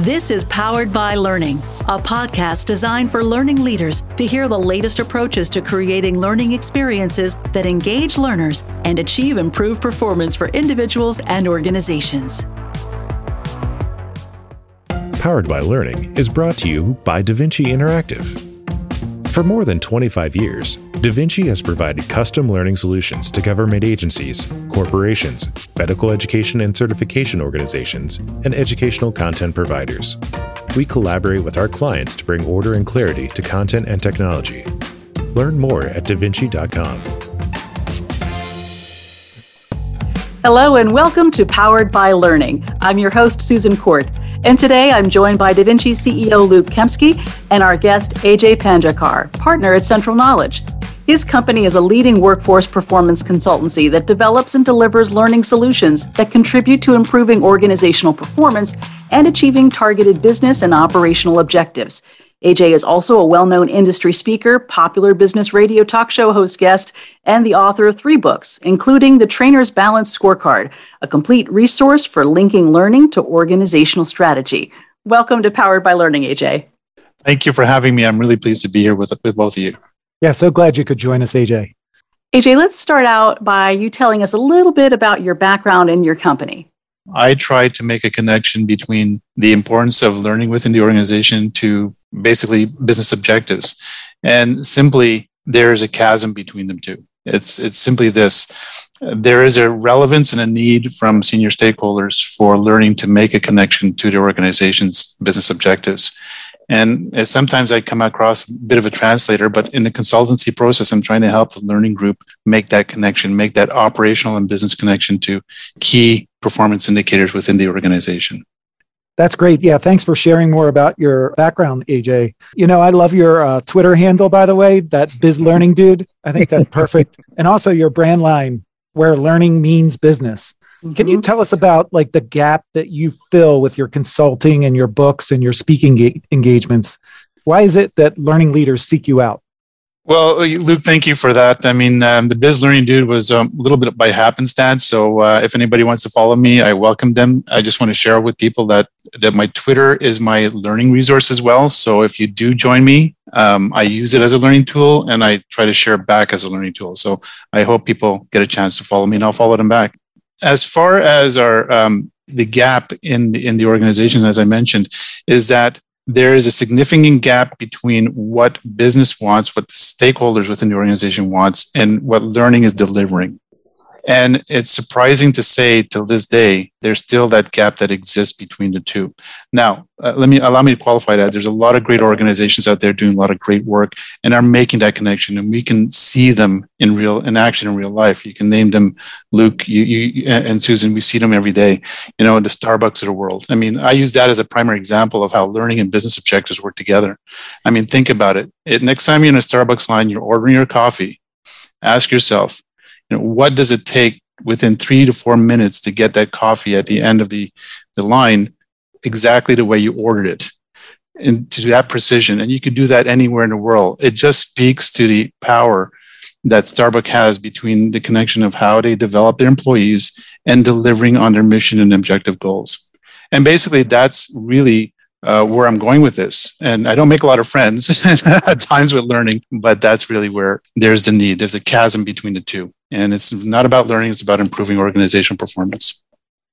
This is Powered by Learning, a podcast designed for learning leaders to hear the latest approaches to creating learning experiences that engage learners and achieve improved performance for individuals and organizations. Powered by Learning is brought to you by DaVinci Interactive. For more than 25 years, DaVinci has provided custom learning solutions to government agencies, corporations, medical education and certification organizations, and educational content providers. We collaborate with our clients to bring order and clarity to content and technology. Learn more at davinci.com. Hello, and welcome to Powered by Learning. I'm your host, Susan Court. And today I'm joined by DaVinci CEO Luke Kempski and our guest AJ Pangarkar, partner at Central Knowledge. His company is a leading workforce performance consultancy that develops and delivers learning solutions that contribute to improving organizational performance and achieving targeted business and operational objectives. Ajay is also a well known industry speaker, popular business radio talk show host guest, and the author of three books, including The Trainer's Balanced Scorecard, a complete resource for linking learning to organizational strategy. Welcome to Powered by Learning, AJ. Thank you for having me. I'm really pleased to be here with, with both of you. Yeah, so glad you could join us, AJ. AJ, let's start out by you telling us a little bit about your background and your company. I try to make a connection between the importance of learning within the organization to basically business objectives. And simply, there is a chasm between them two. It's, it's simply this there is a relevance and a need from senior stakeholders for learning to make a connection to the organization's business objectives. And sometimes I come across a bit of a translator, but in the consultancy process, I'm trying to help the learning group make that connection, make that operational and business connection to key performance indicators within the organization. That's great. Yeah, thanks for sharing more about your background, AJ. You know, I love your uh, Twitter handle, by the way, that biz learning dude. I think that's perfect. and also your brand line, where learning means business. Mm-hmm. Can you mm-hmm. tell us about like the gap that you fill with your consulting and your books and your speaking ga- engagements? Why is it that learning leaders seek you out? Well, uh, Luke, thank you for that. I mean, um, the Biz Learning Dude was um, a little bit by happenstance. So, uh, if anybody wants to follow me, I welcome them. I just want to share with people that that my Twitter is my learning resource as well. So, if you do join me, um, I use it as a learning tool, and I try to share back as a learning tool. So, I hope people get a chance to follow me, and I'll follow them back. As far as our um, the gap in in the organization, as I mentioned, is that there is a significant gap between what business wants, what the stakeholders within the organization wants, and what learning is delivering. And it's surprising to say till this day, there's still that gap that exists between the two. Now, uh, let me allow me to qualify that. There's a lot of great organizations out there doing a lot of great work and are making that connection, and we can see them in real in action in real life. You can name them, Luke, you, you and Susan. We see them every day. You know, in the Starbucks of the world. I mean, I use that as a primary example of how learning and business objectives work together. I mean, think about it. it next time you're in a Starbucks line, you're ordering your coffee. Ask yourself, you know, what does it take within three to four minutes to get that coffee at the end of the, the line exactly the way you ordered it and to that precision. And you could do that anywhere in the world. It just speaks to the power that Starbucks has between the connection of how they develop their employees and delivering on their mission and objective goals. And basically, that's really uh, where I'm going with this. And I don't make a lot of friends at times with learning, but that's really where there's the need. There's a chasm between the two. And it's not about learning, it's about improving organizational performance.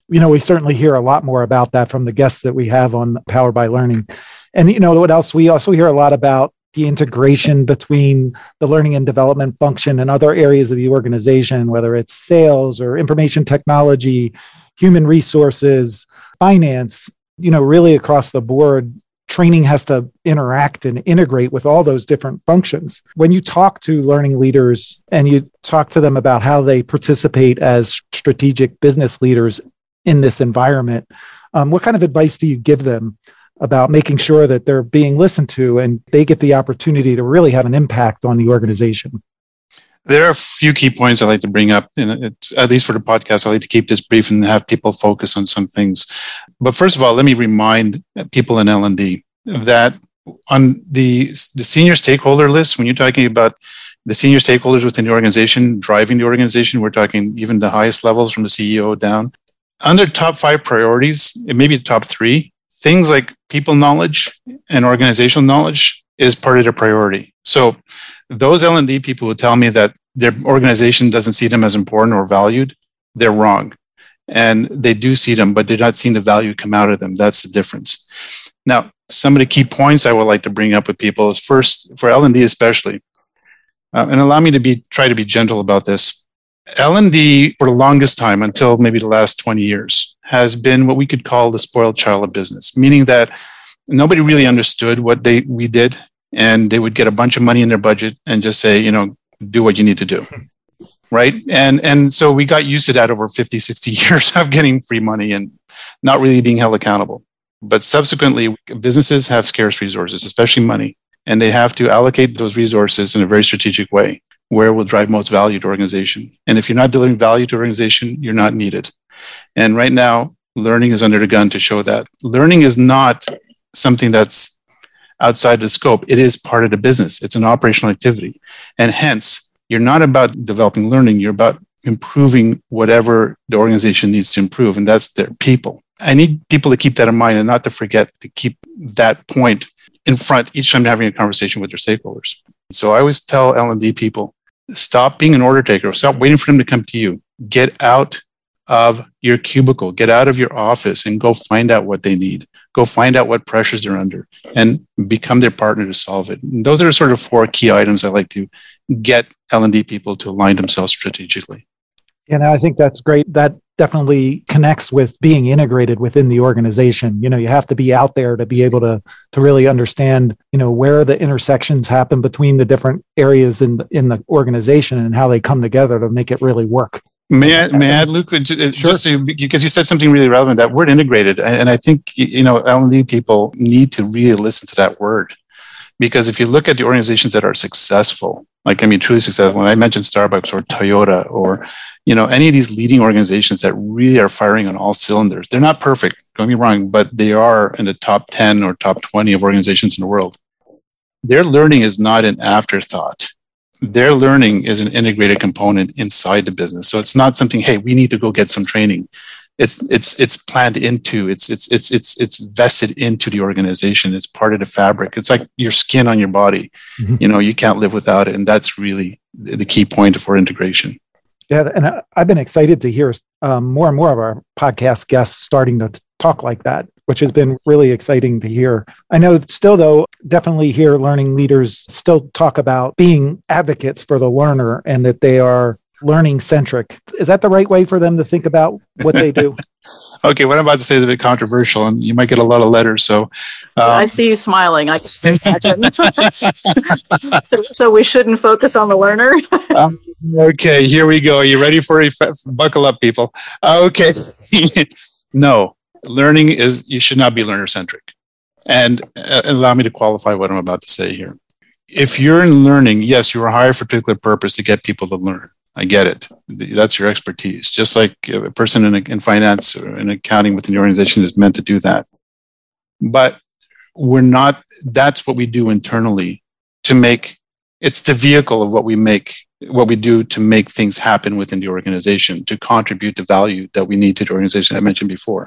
You know, we certainly hear a lot more about that from the guests that we have on Powered by Learning. And, you know, what else? We also hear a lot about the integration between the learning and development function and other areas of the organization, whether it's sales or information technology, human resources, finance, you know, really across the board training has to interact and integrate with all those different functions. When you talk to learning leaders and you talk to them about how they participate as strategic business leaders in this environment, um, what kind of advice do you give them about making sure that they're being listened to and they get the opportunity to really have an impact on the organization? There are a few key points I'd like to bring up, and at least for the podcast, I like to keep this brief and have people focus on some things. But first of all, let me remind people in L&D that on the, the senior stakeholder list, when you're talking about the senior stakeholders within the organization driving the organization, we're talking even the highest levels from the CEO down. Under top five priorities, it may be top three, things like people knowledge and organizational knowledge is part of their priority. So those L&D people who tell me that their organization doesn't see them as important or valued, they're wrong. And they do see them, but they're not seeing the value come out of them. That's the difference. Now, some of the key points I would like to bring up with people is first for L&D especially, uh, and allow me to be try to be gentle about this. L&D for the longest time until maybe the last 20 years has been what we could call the spoiled child of business, meaning that nobody really understood what they we did and they would get a bunch of money in their budget and just say, you know, do what you need to do. right? And and so we got used to that over 50, 60 years of getting free money and not really being held accountable. But subsequently, businesses have scarce resources, especially money, and they have to allocate those resources in a very strategic way where will drive most value to organization. And if you're not delivering value to organization, you're not needed. And right now, learning is under the gun to show that. Learning is not something that's outside the scope. It is part of the business. It's an operational activity. And hence, you're not about developing learning, you're about improving whatever the organization needs to improve, and that's their people. I need people to keep that in mind and not to forget to keep that point in front each time having a conversation with their stakeholders. So I always tell L&D people, stop being an order taker, stop waiting for them to come to you. Get out of your cubicle, get out of your office and go find out what they need. Go find out what pressures they're under and become their partner to solve it. And those are sort of four key items I like to get L&D people to align themselves strategically. And I think that's great. That definitely connects with being integrated within the organization. You know, you have to be out there to be able to to really understand, you know, where the intersections happen between the different areas in the, in the organization and how they come together to make it really work. May I, may I add, Luke, uh, uh, just sure. so, because you said something really relevant, that word integrated, and I think, you know, L&D people need to really listen to that word. Because if you look at the organizations that are successful, like, I mean, truly successful, when I mentioned Starbucks or Toyota or, you know, any of these leading organizations that really are firing on all cylinders, they're not perfect, don't get me wrong, but they are in the top 10 or top 20 of organizations in the world. Their learning is not an afterthought their learning is an integrated component inside the business. So it's not something, hey, we need to go get some training. It's it's it's planned into it's it's it's it's it's vested into the organization. It's part of the fabric. It's like your skin on your body. Mm-hmm. You know, you can't live without it, and that's really the key point for integration. Yeah, and I've been excited to hear um, more and more of our podcast guests starting to talk like that which has been really exciting to hear. I know still, though, definitely hear learning leaders still talk about being advocates for the learner and that they are learning centric. Is that the right way for them to think about what they do? okay, what I'm about to say is a bit controversial, and you might get a lot of letters. So, um, I see you smiling. I can imagine. so, so we shouldn't focus on the learner. um, okay, here we go. Are you ready for it? Buckle up, people. Okay, no, learning is you should not be learner centric and uh, allow me to qualify what i'm about to say here. If you're in learning yes you are hired for a particular purpose to get people to learn. I get it. That's your expertise. Just like a person in, in finance or in accounting within the organization is meant to do that. But we're not that's what we do internally to make it's the vehicle of what we make what we do to make things happen within the organization to contribute the value that we need to the organization I mentioned before.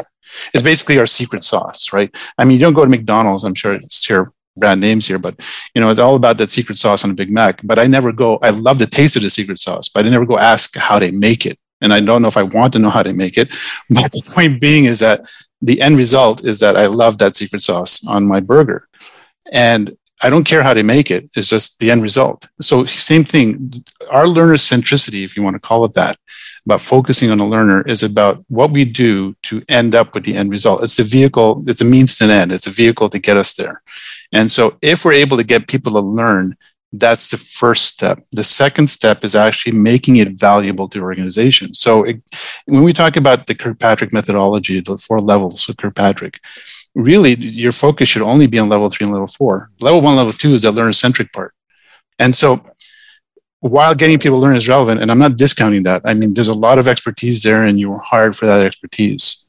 It's basically our secret sauce, right? I mean, you don't go to McDonald's, I'm sure it's your brand names here, but you know, it's all about that secret sauce on a Big Mac. But I never go, I love the taste of the secret sauce, but I never go ask how they make it. And I don't know if I want to know how they make it. But the point being is that the end result is that I love that secret sauce on my burger. And I don't care how they make it. It's just the end result. So same thing. Our learner centricity, if you want to call it that, about focusing on the learner is about what we do to end up with the end result. It's the vehicle. It's a means to an end. It's a vehicle to get us there. And so if we're able to get people to learn, that's the first step. The second step is actually making it valuable to organizations. So it, when we talk about the Kirkpatrick methodology, the four levels of Kirkpatrick, really your focus should only be on level three and level four. Level one, level two is that learner centric part. And so while getting people to learn is relevant, and I'm not discounting that. I mean, there's a lot of expertise there, and you were hired for that expertise.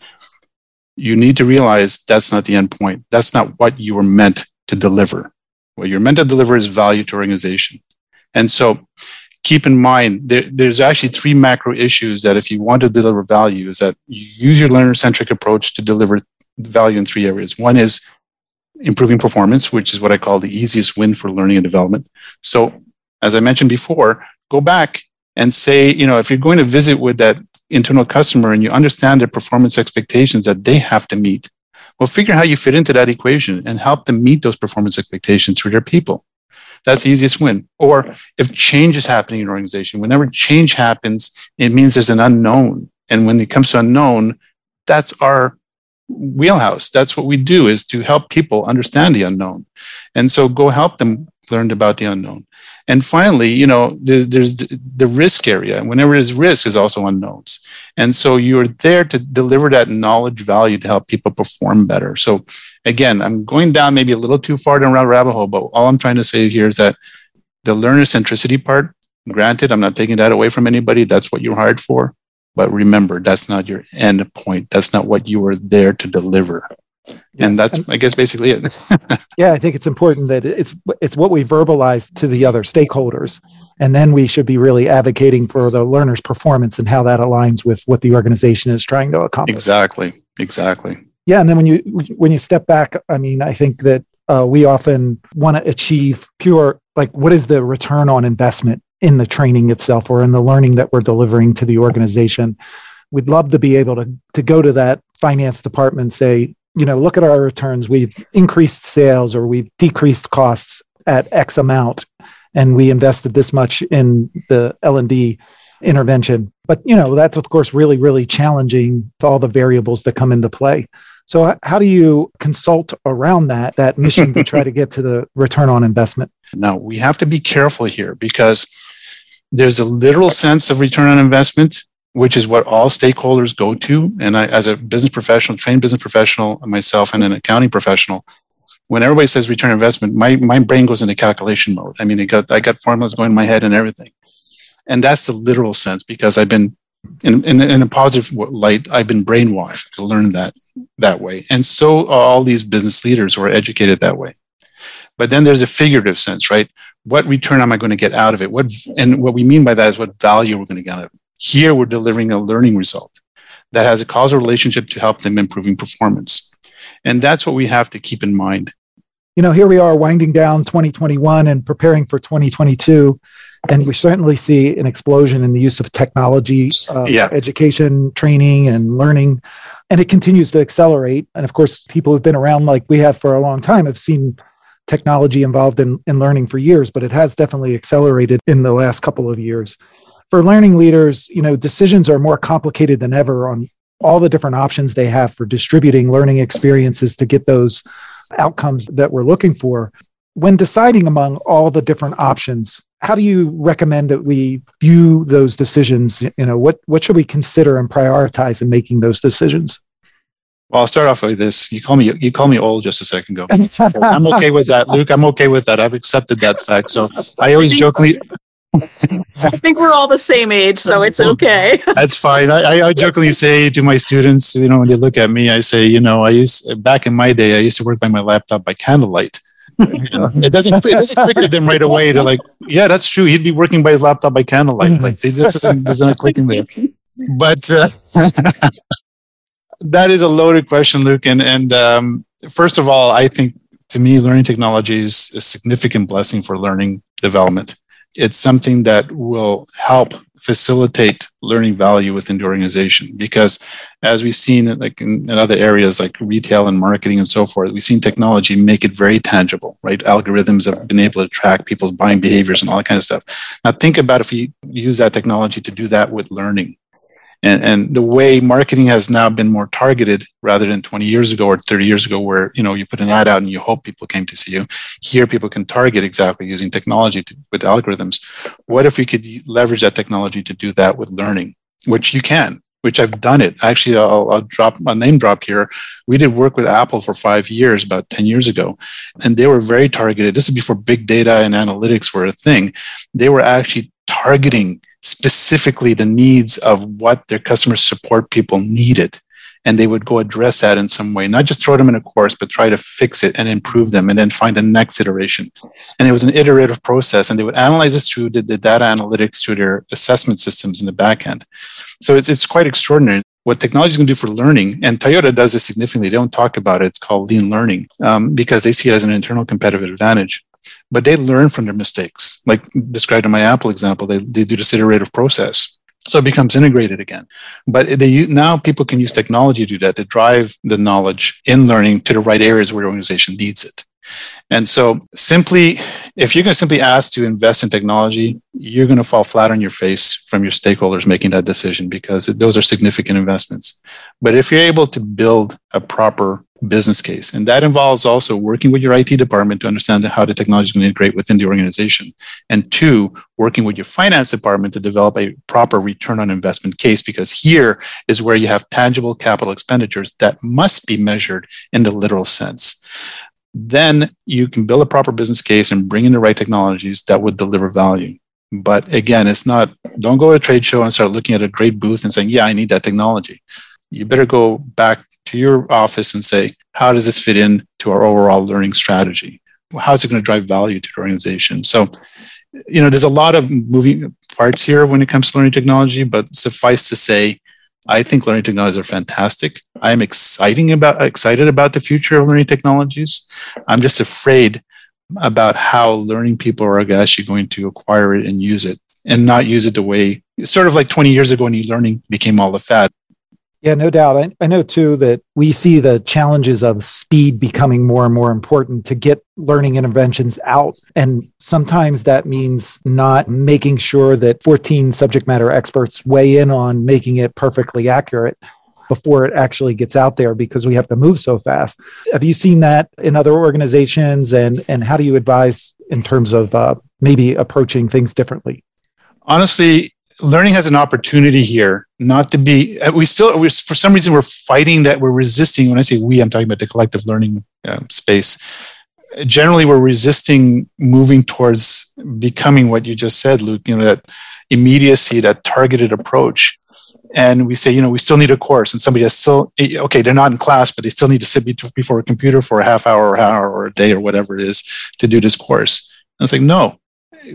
You need to realize that's not the end point. That's not what you were meant to deliver. What you're meant to deliver is value to organization. And so keep in mind there, there's actually three macro issues that if you want to deliver value is that you use your learner centric approach to deliver value in three areas. One is improving performance, which is what I call the easiest win for learning and development. So, as I mentioned before, go back and say, you know, if you're going to visit with that internal customer and you understand their performance expectations that they have to meet, well, figure how you fit into that equation and help them meet those performance expectations for their people. That's the easiest win. Or if change is happening in an organization, whenever change happens, it means there's an unknown. And when it comes to unknown, that's our wheelhouse. That's what we do is to help people understand the unknown. And so go help them learn about the unknown. And finally, you know, there, there's the, risk area. Whenever there's risk, is also unknowns. And so you're there to deliver that knowledge value to help people perform better. So again, I'm going down maybe a little too far down a rabbit hole, but all I'm trying to say here is that the learner centricity part, granted, I'm not taking that away from anybody. That's what you're hired for. But remember, that's not your end point. That's not what you were there to deliver. Yeah. And that's, I guess, basically it. yeah, I think it's important that it's it's what we verbalize to the other stakeholders, and then we should be really advocating for the learner's performance and how that aligns with what the organization is trying to accomplish. Exactly. Exactly. Yeah, and then when you when you step back, I mean, I think that uh, we often want to achieve pure like what is the return on investment in the training itself or in the learning that we're delivering to the organization. We'd love to be able to, to go to that finance department and say, you know, look at our returns. We've increased sales or we've decreased costs at X amount, and we invested this much in the L and D intervention. But you know, that's of course really, really challenging to all the variables that come into play. So, how do you consult around that that mission to try to get to the return on investment? Now, we have to be careful here because there's a literal sense of return on investment, which is what all stakeholders go to. And I, as a business professional, trained business professional, myself and an accounting professional, when everybody says return on investment, my, my brain goes into calculation mode. I mean, it got, I got formulas going in my head and everything. And that's the literal sense because I've been in, in, in, a positive light, I've been brainwashed to learn that that way. And so all these business leaders who are educated that way. But then there's a figurative sense, right? what return am I going to get out of it? What and what we mean by that is what value we're going to get out of it. Here we're delivering a learning result that has a causal relationship to help them improving performance. And that's what we have to keep in mind. You know, here we are winding down 2021 and preparing for 2022. And we certainly see an explosion in the use of technology, uh, yeah. education, training, and learning. And it continues to accelerate. And of course, people who've been around like we have for a long time have seen technology involved in, in learning for years, but it has definitely accelerated in the last couple of years. For learning leaders, you know, decisions are more complicated than ever on all the different options they have for distributing learning experiences to get those outcomes that we're looking for. When deciding among all the different options, how do you recommend that we view those decisions? You know, what, what should we consider and prioritize in making those decisions? Well, I'll start off with this. You call me you call me old just a second ago. I'm okay with that, Luke. I'm okay with that. I've accepted that fact. So I always jokingly. I think we're all the same age, so it's okay. That's fine. I, I jokingly say to my students, you know, when they look at me, I say, you know, I used back in my day, I used to work by my laptop by candlelight. You know, it doesn't it doesn't click to them right away. They're like, yeah, that's true. He'd be working by his laptop by candlelight. Like they just doesn't, isn't clicking there. But uh, that is a loaded question, Luke. And and um, first of all, I think to me, learning technology is a significant blessing for learning development. It's something that will help facilitate learning value within the organization because as we've seen like in, in, other areas like retail and marketing and so forth we've seen technology make it very tangible right algorithms have been able to track people's buying behaviors and all that kind of stuff now think about if you use that technology to do that with learning and, and the way marketing has now been more targeted rather than 20 years ago or 30 years ago where you know you put an ad out and you hope people came to see you here people can target exactly using technology to, with algorithms what if we could leverage that technology to do that with learning which you can which I've done it. Actually, I'll, I'll, drop a name drop here. We did work with Apple for five years, about 10 years ago, and they were very targeted. This is before big data and analytics were a thing. They were actually targeting specifically the needs of what their customer support people needed. And they would go address that in some way, not just throw them in a course, but try to fix it and improve them and then find the next iteration. And it was an iterative process. And they would analyze this through the, the data analytics through their assessment systems in the back end. So it's, it's quite extraordinary. what technology is going to do for learning, and Toyota does this significantly. They don't talk about it. It's called lean learning um, because they see it as an internal competitive advantage. But they learn from their mistakes, like described in my Apple example. They, they do this iterative process. So it becomes integrated again. But they, now people can use technology to do that, to drive the knowledge in learning to the right areas where the organization needs it. And so, simply, if you're going to simply ask to invest in technology, you're going to fall flat on your face from your stakeholders making that decision because those are significant investments. But if you're able to build a proper business case, and that involves also working with your IT department to understand how the technology is going to integrate within the organization, and two, working with your finance department to develop a proper return on investment case, because here is where you have tangible capital expenditures that must be measured in the literal sense then you can build a proper business case and bring in the right technologies that would deliver value. But again, it's not, don't go to a trade show and start looking at a great booth and saying, yeah, I need that technology. You better go back to your office and say, how does this fit in to our overall learning strategy? How is it going to drive value to the organization? So, you know, there's a lot of moving parts here when it comes to learning technology, but suffice to say, I think learning technologies are fantastic. I'm exciting about excited about the future of learning technologies. I'm just afraid about how learning people are actually going to acquire it and use it and not use it the way sort of like 20 years ago when e-learning became all the fad. Yeah, no doubt. I, I know too that we see the challenges of speed becoming more and more important to get learning interventions out. And sometimes that means not making sure that 14 subject matter experts weigh in on making it perfectly accurate before it actually gets out there because we have to move so fast. Have you seen that in other organizations? And, and how do you advise in terms of uh, maybe approaching things differently? Honestly, learning has an opportunity here not to be uh, we still we for some reason we're fighting that we're resisting. When i say we i'm talking about the collective learning uh, space. Generally we're resisting moving towards becoming what you just said luke you know that immediacy that targeted approach. And we say you know we still need a course and somebody has still eh, okay they're not in class but they still need to sit before a computer for a half hour or hour or a day or whatever it is to do this course. And it's like no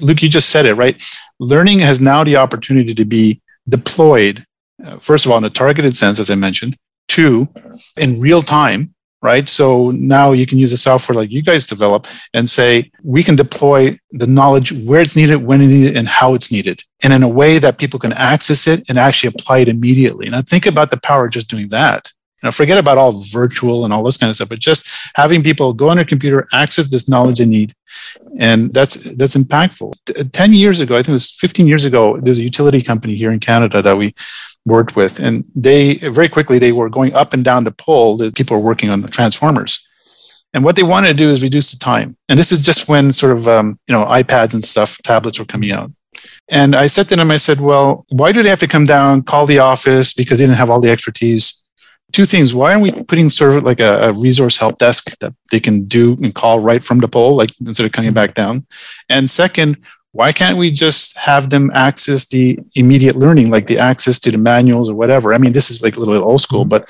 Luke, you just said it, right? Learning has now the opportunity to be deployed, uh, first of all, in a targeted sense, as I mentioned, two, in real time, right? So now you can use a software like you guys develop and say, we can deploy the knowledge where it's needed, when it's needed, and how it's needed, and in a way that people can access it and actually apply it immediately. I think about the power of just doing that. Forget about all virtual and all this kind of stuff, but just having people go on their computer, access this knowledge they need, and that's that's impactful. Ten years ago, I think it was 15 years ago, there's a utility company here in Canada that we worked with, and they very quickly they were going up and down the pole. That people were working on the transformers, and what they wanted to do is reduce the time. And this is just when sort of um, you know iPads and stuff, tablets were coming out. And I said to them, I said, well, why do they have to come down, call the office because they didn't have all the expertise? Two things. Why aren't we putting sort of like a, a, resource help desk that they can do and call right from the pole, like instead of coming back mm-hmm. down? And second, why can't we just have them access the immediate learning, like the access to the manuals or whatever? I mean, this is like a little bit old school, mm-hmm. but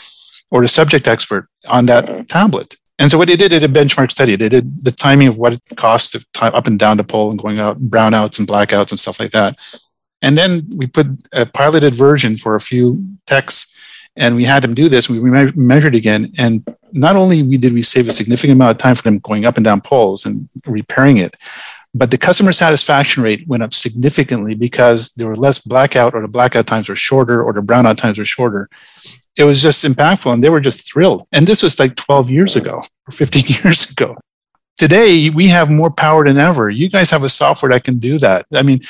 or the subject expert on that tablet. And so what they did, they did a benchmark study. They did the timing of what it costs to time up and down the pole and going out brownouts and blackouts and stuff like that. And then we put a piloted version for a few techs and we had them do this. We measured again, and not only did we save a significant amount of time for them going up and down poles and repairing it, but the customer satisfaction rate went up significantly because there were less blackout, or the blackout times were shorter, or the brownout times were shorter. It was just impactful, and they were just thrilled. And this was like 12 years ago or 15 years ago. Today, we have more power than ever. You guys have a software that can do that. I mean,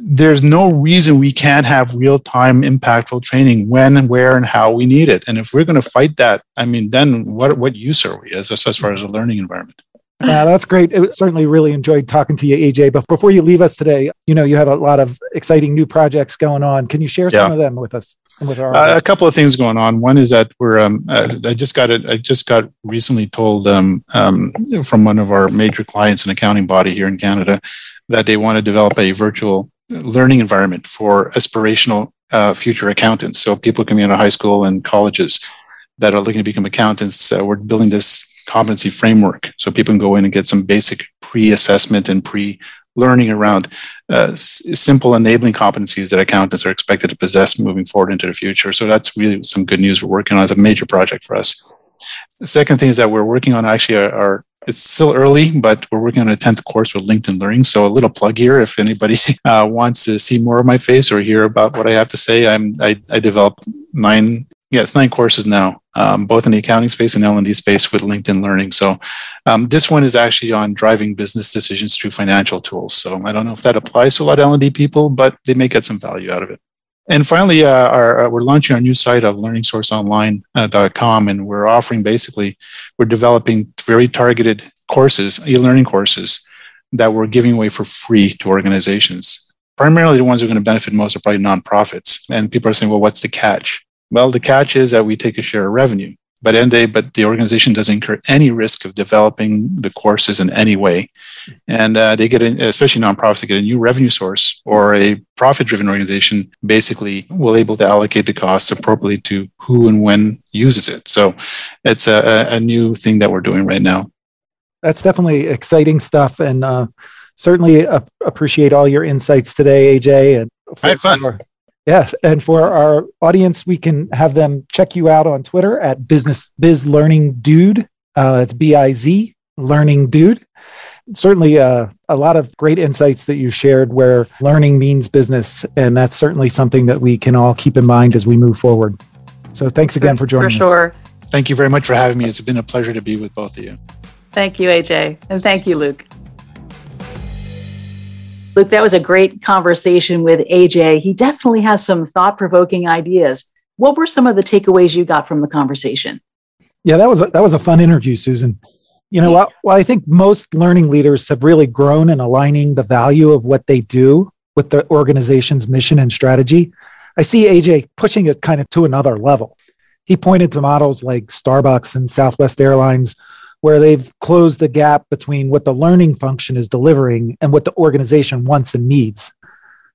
there's no reason we can't have real time impactful training when, and where, and how we need it. And if we're going to fight that, I mean, then what, what use are we as, as far as a learning environment? Yeah, that's great. It certainly really enjoyed talking to you, AJ. But before you leave us today, you know, you have a lot of exciting new projects going on. Can you share some yeah. of them with us? With our uh, a couple of things going on. One is that we're. Um, uh, I just got it. I just got recently told um, um, from one of our major clients, an accounting body here in Canada, that they want to develop a virtual learning environment for aspirational uh, future accountants. So people coming out of high school and colleges that are looking to become accountants, uh, we're building this competency framework so people can go in and get some basic pre-assessment and pre learning around uh, s- simple enabling competencies that accountants are expected to possess moving forward into the future. So that's really some good news we're working on. It's a major project for us. The second thing is that we're working on actually our, our it's still early, but we're working on a 10th course with LinkedIn Learning. So a little plug here. If anybody uh, wants to see more of my face or hear about what I have to say, I'm, I, I developed nine, yeah, it's nine courses now, um, both in the accounting space and L&D space with LinkedIn Learning. So um, this one is actually on driving business decisions through financial tools. So I don't know if that applies to a lot of L&D people, but they may get some value out of it. And finally, uh, our, uh, we're launching our new site of learningsourceonline.com, and we're offering basically, we're developing very targeted courses, e-learning courses that we're giving away for free to organizations. Primarily, the ones who are going to benefit most are probably nonprofits. And people are saying, well, what's the catch? Well, the catch is that we take a share of revenue. But end day, but the organization doesn't incur any risk of developing the courses in any way, and uh, they get, a, especially nonprofits, they get a new revenue source or a profit-driven organization. Basically, will able to allocate the costs appropriately to who and when uses it. So, it's a, a new thing that we're doing right now. That's definitely exciting stuff, and uh, certainly uh, appreciate all your insights today, AJ. And I had fun. Yeah, and for our audience, we can have them check you out on Twitter at Business Biz Learning Dude. Uh, it's B I Z Learning Dude. Certainly, uh, a lot of great insights that you shared where learning means business, and that's certainly something that we can all keep in mind as we move forward. So, thanks again for joining us. for sure. us. Thank you very much for having me. It's been a pleasure to be with both of you. Thank you, AJ, and thank you, Luke. Luke, that was a great conversation with AJ. He definitely has some thought provoking ideas. What were some of the takeaways you got from the conversation? Yeah, that was a, that was a fun interview, Susan. You know, while, while I think most learning leaders have really grown in aligning the value of what they do with the organization's mission and strategy, I see AJ pushing it kind of to another level. He pointed to models like Starbucks and Southwest Airlines where they've closed the gap between what the learning function is delivering and what the organization wants and needs.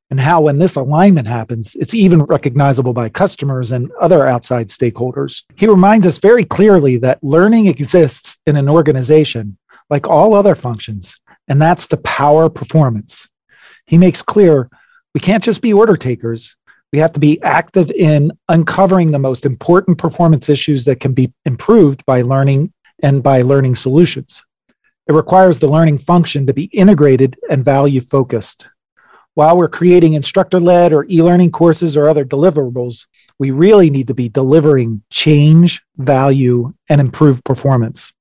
And how, when this alignment happens, it's even recognizable by customers and other outside stakeholders. He reminds us very clearly that learning exists in an organization like all other functions, and that's to power performance. He makes clear we can't just be order takers. We have to be active in uncovering the most important performance issues that can be improved by learning and by learning solutions. It requires the learning function to be integrated and value focused. While we're creating instructor led or e learning courses or other deliverables, we really need to be delivering change, value, and improved performance.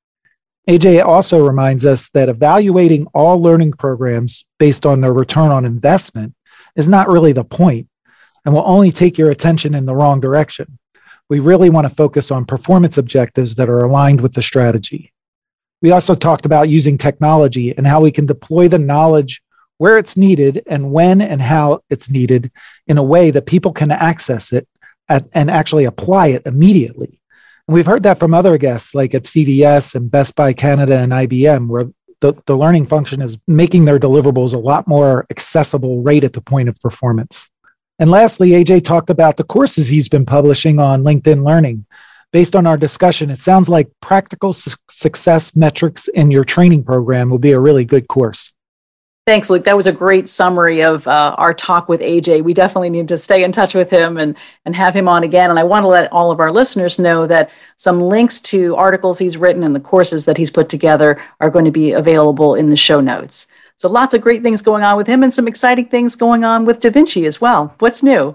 AJ also reminds us that evaluating all learning programs based on their return on investment is not really the point and will only take your attention in the wrong direction we really want to focus on performance objectives that are aligned with the strategy. We also talked about using technology and how we can deploy the knowledge where it's needed and when and how it's needed in a way that people can access it at, and actually apply it immediately. And we've heard that from other guests like at CVS and Best Buy Canada and IBM, where the, the learning function is making their deliverables a lot more accessible right at the point of performance. And lastly, AJ talked about the courses he's been publishing on LinkedIn Learning. Based on our discussion, it sounds like practical su- success metrics in your training program will be a really good course. Thanks, Luke. That was a great summary of uh, our talk with AJ. We definitely need to stay in touch with him and, and have him on again. And I want to let all of our listeners know that some links to articles he's written and the courses that he's put together are going to be available in the show notes. So lots of great things going on with him and some exciting things going on with Da Vinci as well. What's new?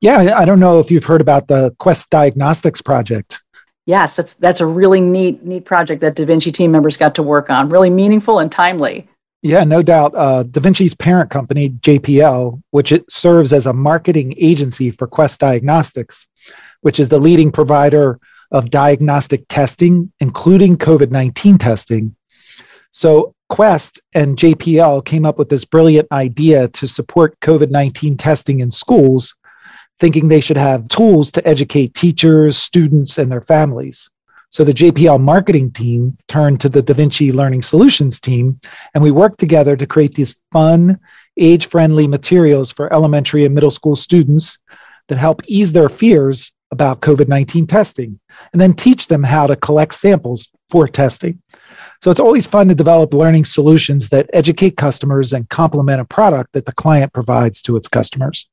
Yeah, I don't know if you've heard about the Quest Diagnostics project. Yes, that's that's a really neat neat project that Da Vinci team members got to work on. Really meaningful and timely. Yeah, no doubt. Uh, da Vinci's parent company, JPL, which it serves as a marketing agency for Quest Diagnostics, which is the leading provider of diagnostic testing, including COVID 19 testing. So, Quest and JPL came up with this brilliant idea to support COVID 19 testing in schools, thinking they should have tools to educate teachers, students, and their families. So the JPL marketing team turned to the Da Vinci Learning Solutions team, and we worked together to create these fun, age friendly materials for elementary and middle school students that help ease their fears about COVID 19 testing and then teach them how to collect samples for testing. So it's always fun to develop learning solutions that educate customers and complement a product that the client provides to its customers.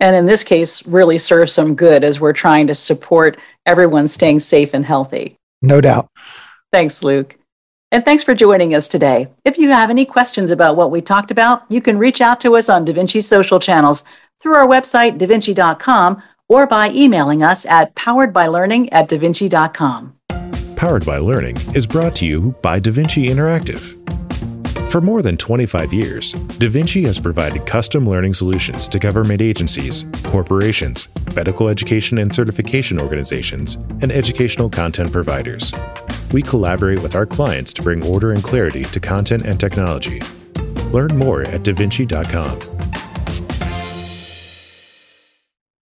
And in this case, really serve some good as we're trying to support everyone staying safe and healthy. No doubt. Thanks, Luke. And thanks for joining us today. If you have any questions about what we talked about, you can reach out to us on DaVinci social channels through our website, davinci.com, or by emailing us at poweredbylearning at davinci.com. Powered by Learning is brought to you by DaVinci Interactive. For more than 25 years, DaVinci has provided custom learning solutions to government agencies, corporations, medical education and certification organizations, and educational content providers. We collaborate with our clients to bring order and clarity to content and technology. Learn more at davinci.com.